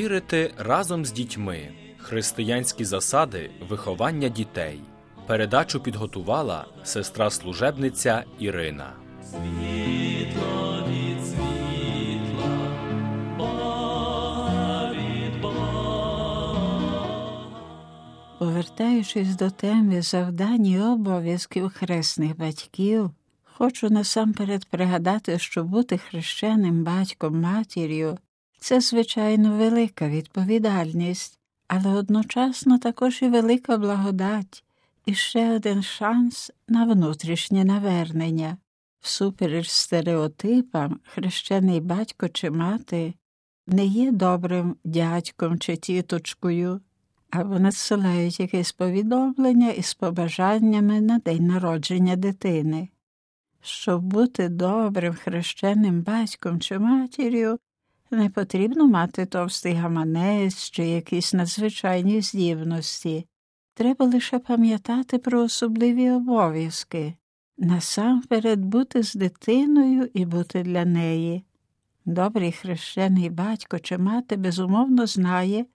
Вірити разом з дітьми, християнські засади виховання дітей. Передачу підготувала сестра служебниця Ірина. Світло від світла, Бога від Бога. Повертаючись до теми завдань і обов'язків хресних батьків, хочу насамперед пригадати, що бути хрещеним батьком матір'ю це, звичайно, велика відповідальність, але одночасно також і велика благодать, і ще один шанс на внутрішнє навернення. Всупереч стереотипам, хрещений батько чи мати не є добрим дядьком чи тіточкою, або надсилають якесь повідомлення із побажаннями на день народження дитини. Щоб бути добрим хрещеним батьком чи матір'ю, не потрібно мати товстий гаманець чи якісь надзвичайні здібності. Треба лише пам'ятати про особливі обов'язки, насамперед бути з дитиною і бути для неї. Добрий хрещений батько чи мати безумовно знає,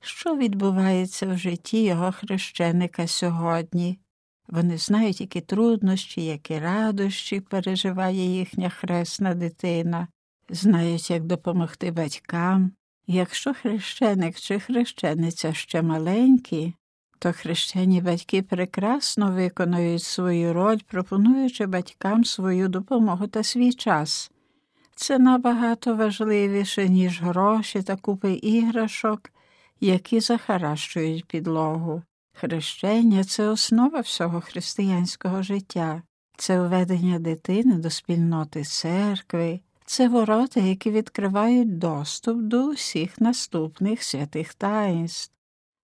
що відбувається в житті його хрещеника сьогодні. Вони знають, які труднощі, які радощі переживає їхня хресна дитина, знають, як допомогти батькам. Якщо хрещеник чи хрещениця ще маленькі, то хрещені батьки прекрасно виконують свою роль, пропонуючи батькам свою допомогу та свій час. Це набагато важливіше, ніж гроші та купи іграшок, які захаращують підлогу. Хрещення це основа всього християнського життя, це введення дитини до спільноти церкви, це ворота, які відкривають доступ до усіх наступних святих таїнств.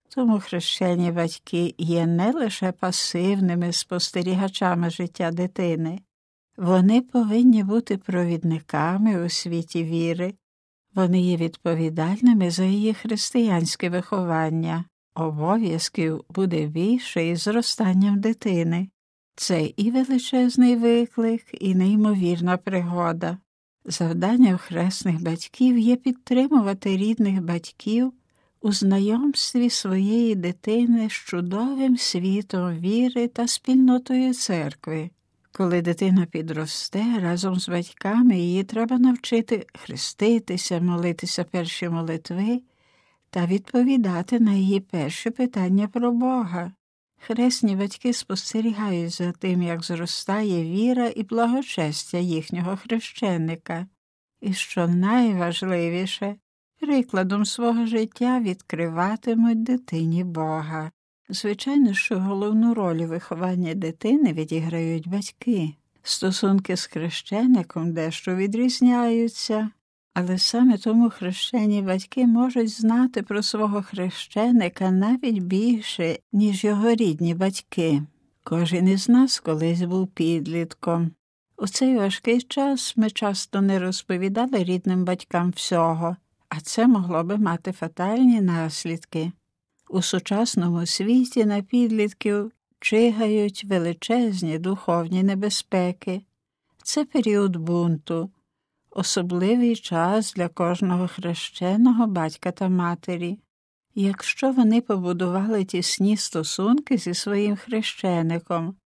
Тому хрещені батьки є не лише пасивними спостерігачами життя дитини, вони повинні бути провідниками у світі віри, вони є відповідальними за її християнське виховання, обов'язків буде більше із зростанням дитини. Це і величезний виклик, і неймовірна пригода. Завдання хресних батьків є підтримувати рідних батьків у знайомстві своєї дитини з чудовим світом віри та спільнотою церкви. Коли дитина підросте, разом з батьками її треба навчити хреститися, молитися перші молитви та відповідати на її перші питання про Бога. Хресні батьки спостерігають за тим, як зростає віра і благочестя їхнього хрещеника, і, що найважливіше, прикладом свого життя відкриватимуть дитині Бога. Звичайно, що головну роль у вихованні дитини відіграють батьки. Стосунки з хрещеником дещо відрізняються, але саме тому хрещені батьки можуть знати про свого хрещеника навіть більше, ніж його рідні батьки. Кожен із нас колись був підлітком. У цей важкий час ми часто не розповідали рідним батькам всього, а це могло би мати фатальні наслідки. У сучасному світі на підлітків чигають величезні духовні небезпеки. Це період бунту, особливий час для кожного хрещеного батька та матері. Якщо вони побудували тісні стосунки зі своїм хрещеником,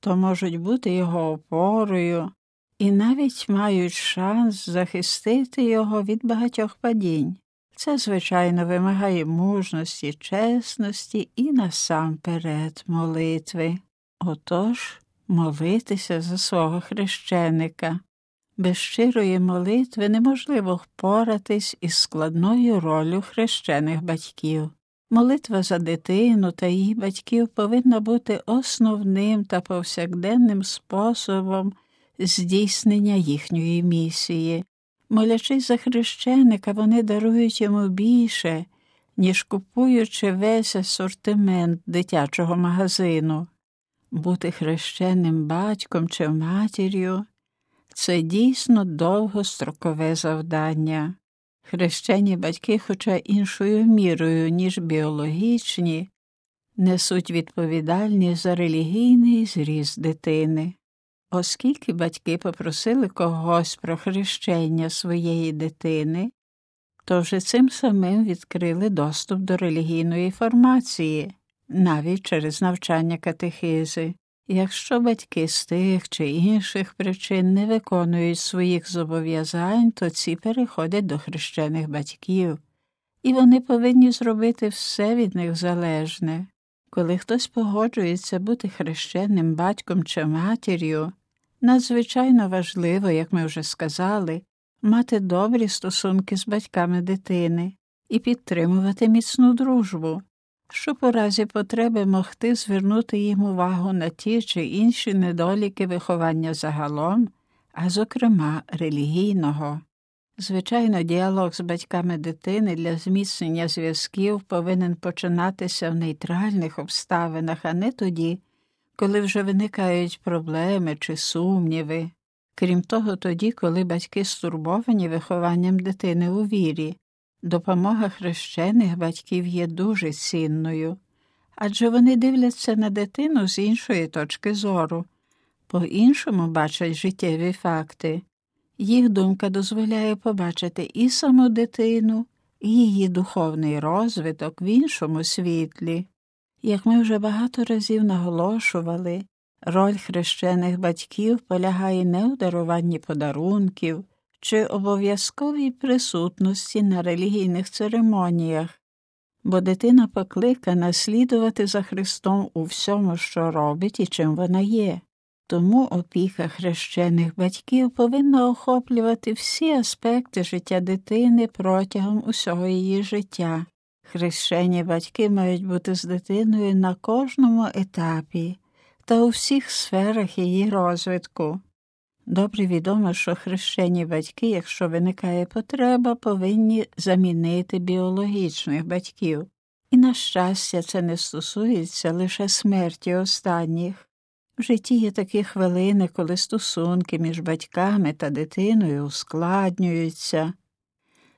то можуть бути його опорою і навіть мають шанс захистити його від багатьох падінь. Це, звичайно, вимагає мужності, чесності і насамперед молитви. Отож, молитися за свого хрещеника. Без щирої молитви неможливо впоратись із складною ролью хрещених батьків. Молитва за дитину та її батьків повинна бути основним та повсякденним способом здійснення їхньої місії. Молячись за хрещеника, вони дарують йому більше, ніж купуючи весь асортимент дитячого магазину. Бути хрещеним батьком чи матір'ю це дійсно довгострокове завдання. Хрещені батьки, хоча іншою мірою, ніж біологічні, несуть відповідальність за релігійний зріст дитини. Оскільки батьки попросили когось про хрещення своєї дитини, то вже цим самим відкрили доступ до релігійної формації, навіть через навчання катехизи. Якщо батьки з тих чи інших причин не виконують своїх зобов'язань, то ці переходять до хрещених батьків, і вони повинні зробити все від них залежне. Коли хтось погоджується бути хрещеним батьком чи матір'ю, надзвичайно важливо, як ми вже сказали, мати добрі стосунки з батьками дитини і підтримувати міцну дружбу, щоб у разі потреби могти звернути їм увагу на ті чи інші недоліки виховання загалом, а зокрема релігійного. Звичайно, діалог з батьками дитини для зміцнення зв'язків повинен починатися в нейтральних обставинах, а не тоді, коли вже виникають проблеми чи сумніви. Крім того, тоді, коли батьки стурбовані вихованням дитини у вірі, допомога хрещених батьків є дуже цінною, адже вони дивляться на дитину з іншої точки зору, по-іншому бачать життєві факти. Їх думка дозволяє побачити і саму дитину, і її духовний розвиток в іншому світлі. Як ми вже багато разів наголошували, роль хрещених батьків полягає не у даруванні подарунків чи обов'язковій присутності на релігійних церемоніях, бо дитина покликана слідувати за Христом у всьому, що робить і чим вона є. Тому опіка хрещених батьків повинна охоплювати всі аспекти життя дитини протягом усього її життя. Хрещені батьки мають бути з дитиною на кожному етапі та у всіх сферах її розвитку. Добре відомо, що хрещені батьки, якщо виникає потреба, повинні замінити біологічних батьків. І, на щастя, це не стосується лише смерті останніх. В житті є такі хвилини, коли стосунки між батьками та дитиною ускладнюються.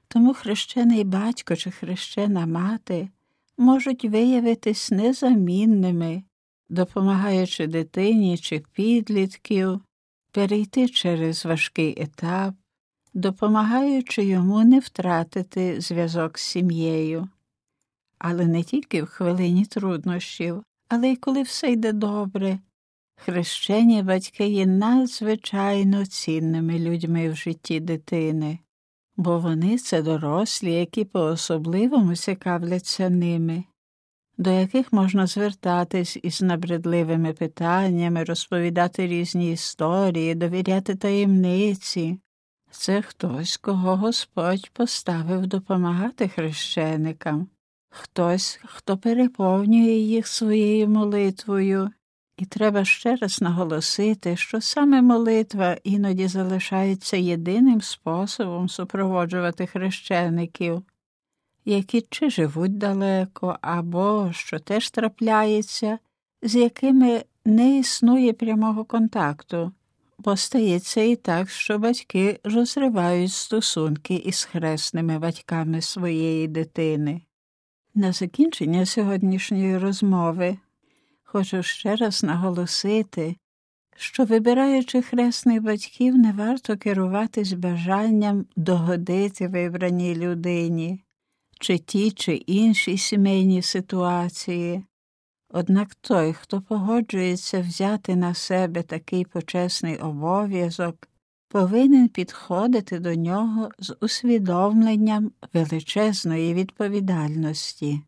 Тому хрещений батько чи хрещена мати можуть виявитись незамінними, допомагаючи дитині чи підлітків перейти через важкий етап, допомагаючи йому не втратити зв'язок з сім'єю. Але не тільки в хвилині труднощів, але й коли все йде добре. Хрещені батьки є надзвичайно цінними людьми в житті дитини, бо вони це дорослі, які по особливому цікавляться ними, до яких можна звертатись із набридливими питаннями, розповідати різні історії, довіряти таємниці. Це хтось, кого Господь поставив допомагати хрещеникам, хтось, хто переповнює їх своєю молитвою. І треба ще раз наголосити, що саме молитва іноді залишається єдиним способом супроводжувати хрещеників, які чи живуть далеко, або, що теж трапляється, з якими не існує прямого контакту, бо стається і так, що батьки розривають стосунки із хресними батьками своєї дитини. На закінчення сьогоднішньої розмови хочу ще раз наголосити, що, вибираючи хресних батьків, не варто керуватись бажанням догодити вибраній людині чи ті чи інші сімейні ситуації. Однак той, хто погоджується взяти на себе такий почесний обов'язок, повинен підходити до нього з усвідомленням величезної відповідальності.